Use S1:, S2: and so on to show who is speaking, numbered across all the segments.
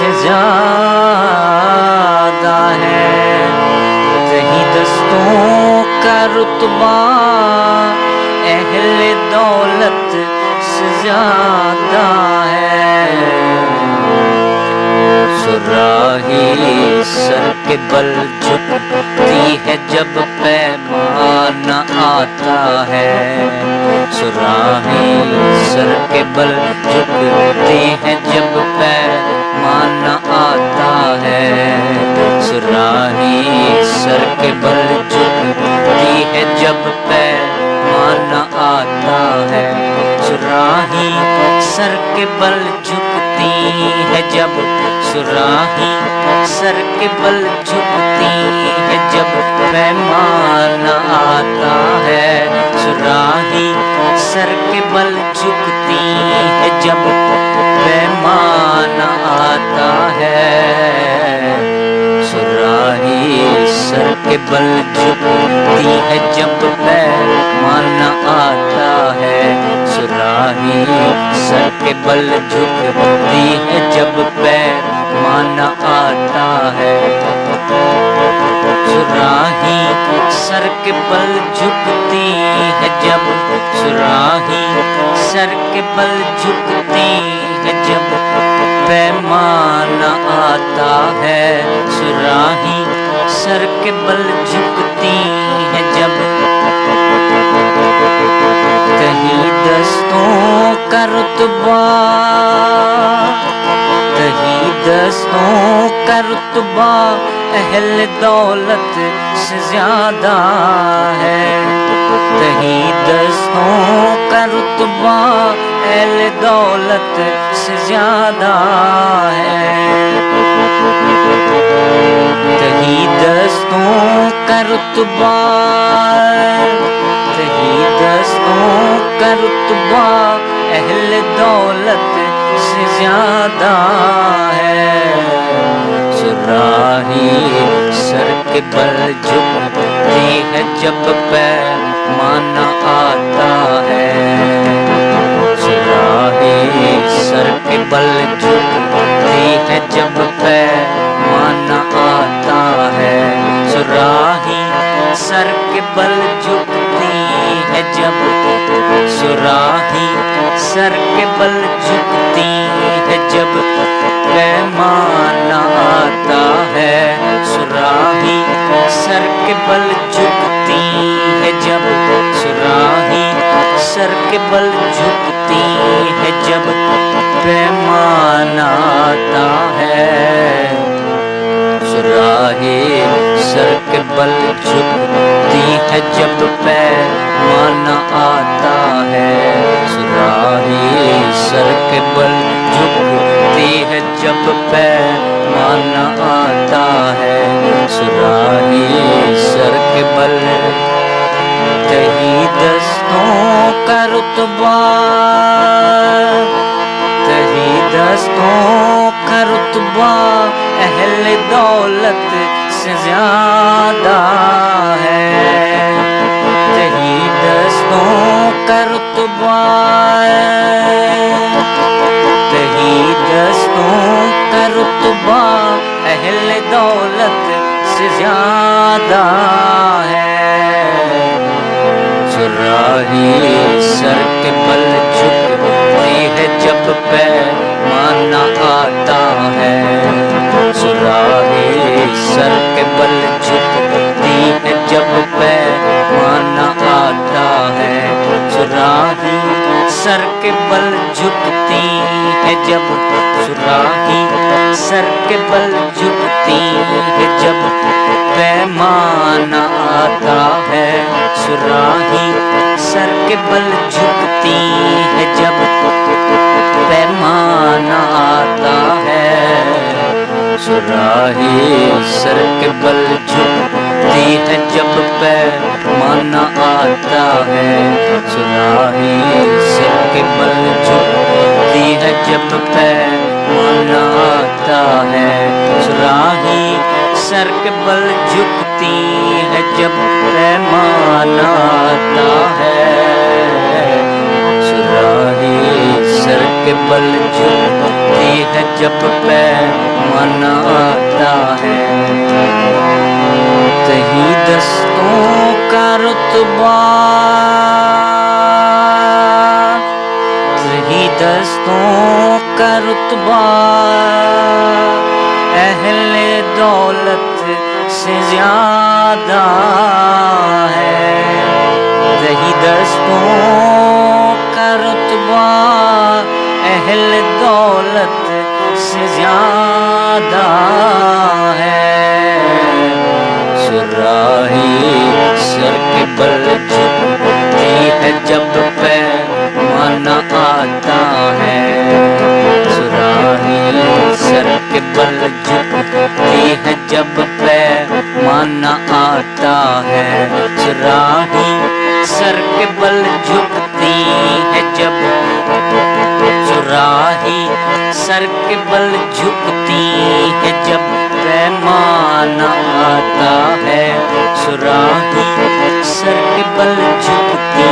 S1: से ज़्यादा है। रही दस्तों का रुतबा, अहल दौलत से ज़्यादा है। सुराही सर के बल झुकती है जब पैमान आता है। सुराही सर के बल सर के बल झुकती है जब पैमान आता है। सुराही सर के बल झुकती है जब सुराही सर के बल झुकती है जब पैमान आता है। सुराही सर के बल झुकती है जब पैमान आता है। के बल झुकती है जब पैमान आता है। सुराही सर के बल झुकती है जब पैमान आता है। सुराही सर के बल झुकती है जब सुराही सर के बल झुकती है जब पैमान आता है। सुराही सर के बल झुकती है जब कहीं दस्तों का रुतबा, कहीं दस्तों का रुतबा अहल दौलत से ज़्यादा है। कहीं दस्तों का रुतबा अहल दौलत से ज़्यादा रुतबा दस्तों का रुतबा, अहल दौलत से ज़्यादा है। सुराही सर के बल झुकती है जब पैमान आता है। सुराही सर के बल झुकती है जब पैमान बल झुकती है जब सुराही सर के बल झुकती है जब पैमान आता है। सुराही सर के बल झुकती है जब सुराही सर के बल झुकती है जब पैमान आता है। सुराही सर के बल झुकती है जब पैमान आता है। सुराही सर के बल झुकती है जब पैमान आता है। सुराही सर के बल कहीं दस्तों का रुतबा, कहीं दस्तों का रुतबा, अहल दौलत से ज़्यादा। रुतबा कहीं दस्तों का अहल दौलत से ज़्यादा है। सुराही सर के बल झुकती है जब पैमान आता है। सुराही सर के बल झुकती है जब पैमान आता है। सुराही सर के बल झुकती है जब सुराही सर के बल झुकती है जब पैमान आता है। सुराही सर के बल झुकती है जब पैमान आता है। सुराही सर के बल आता है। सुराही सर के बल झुकती है जब पैमाना आता है। सुराही सर के बल झुकती है जब पैमाना आता है। सुराही सर के बल झुकती है जब पैमाना आता है। रुतबा। ही दस्तों का रुतबा। अहले दौलत से ज़्यादा जब पैमाना आता है सुराही सर के बल झुकती है जब सुराही सर के बल झुकती है जब पैमाना आता है सुराही सर के बल झुकती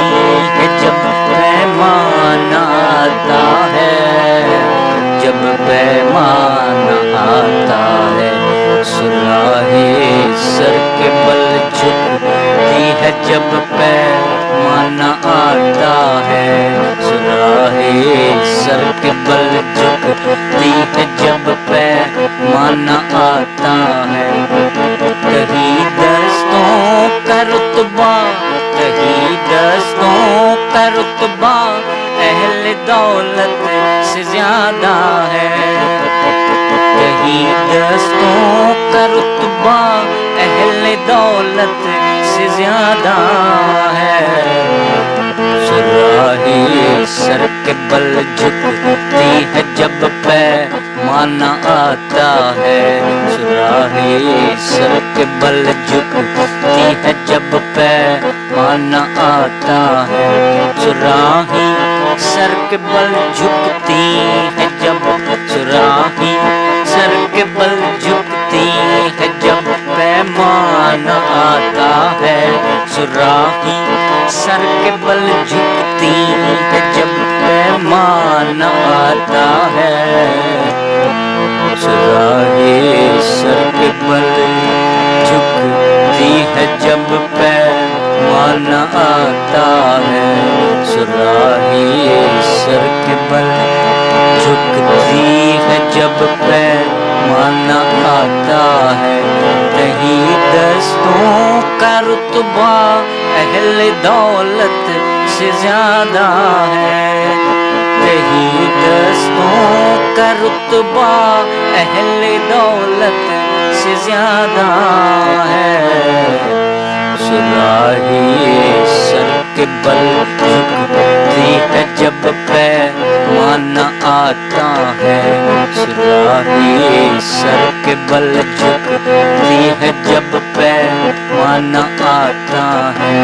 S1: है जब पैमाना आता है, जब पैमाना सर के बल झुकती है जब पैमाना आता है। सुराही सर के बल झुकती है जब पैमाना आता है। कहीं दस्तों का रुतबा, कहीं दस्तों का रुतबा, अहल दौलत से ज़्यादा है। कहीं दस्तों का रुतबा दौलत से ज़्यादा है। सुराही सर के बल झुकती है जब पै माना आता है। सुराही सर के बल झुकती है जब पैमाना आता है। सुराही सर के बल झुकती है जब सुराही सर के बल पैमाना आता है। सुराही सर के बल झुकती है जब पैमाना आता है। सुराही सर के बल झुकती है, जब पैमाना आता है। सुराही सर के बल झुकती है, जब पैमाना आता है। कहीं दस्तों का रुतबा अहल दौलत से ज़्यादा है। कहीं दस्तों का रुतबा अहल दौलत से ज़्यादा है। सुराही सर के बल झुकती है जब पैमाना आता है। सुराही सर के बल झुकती है जब पैर माना आता है।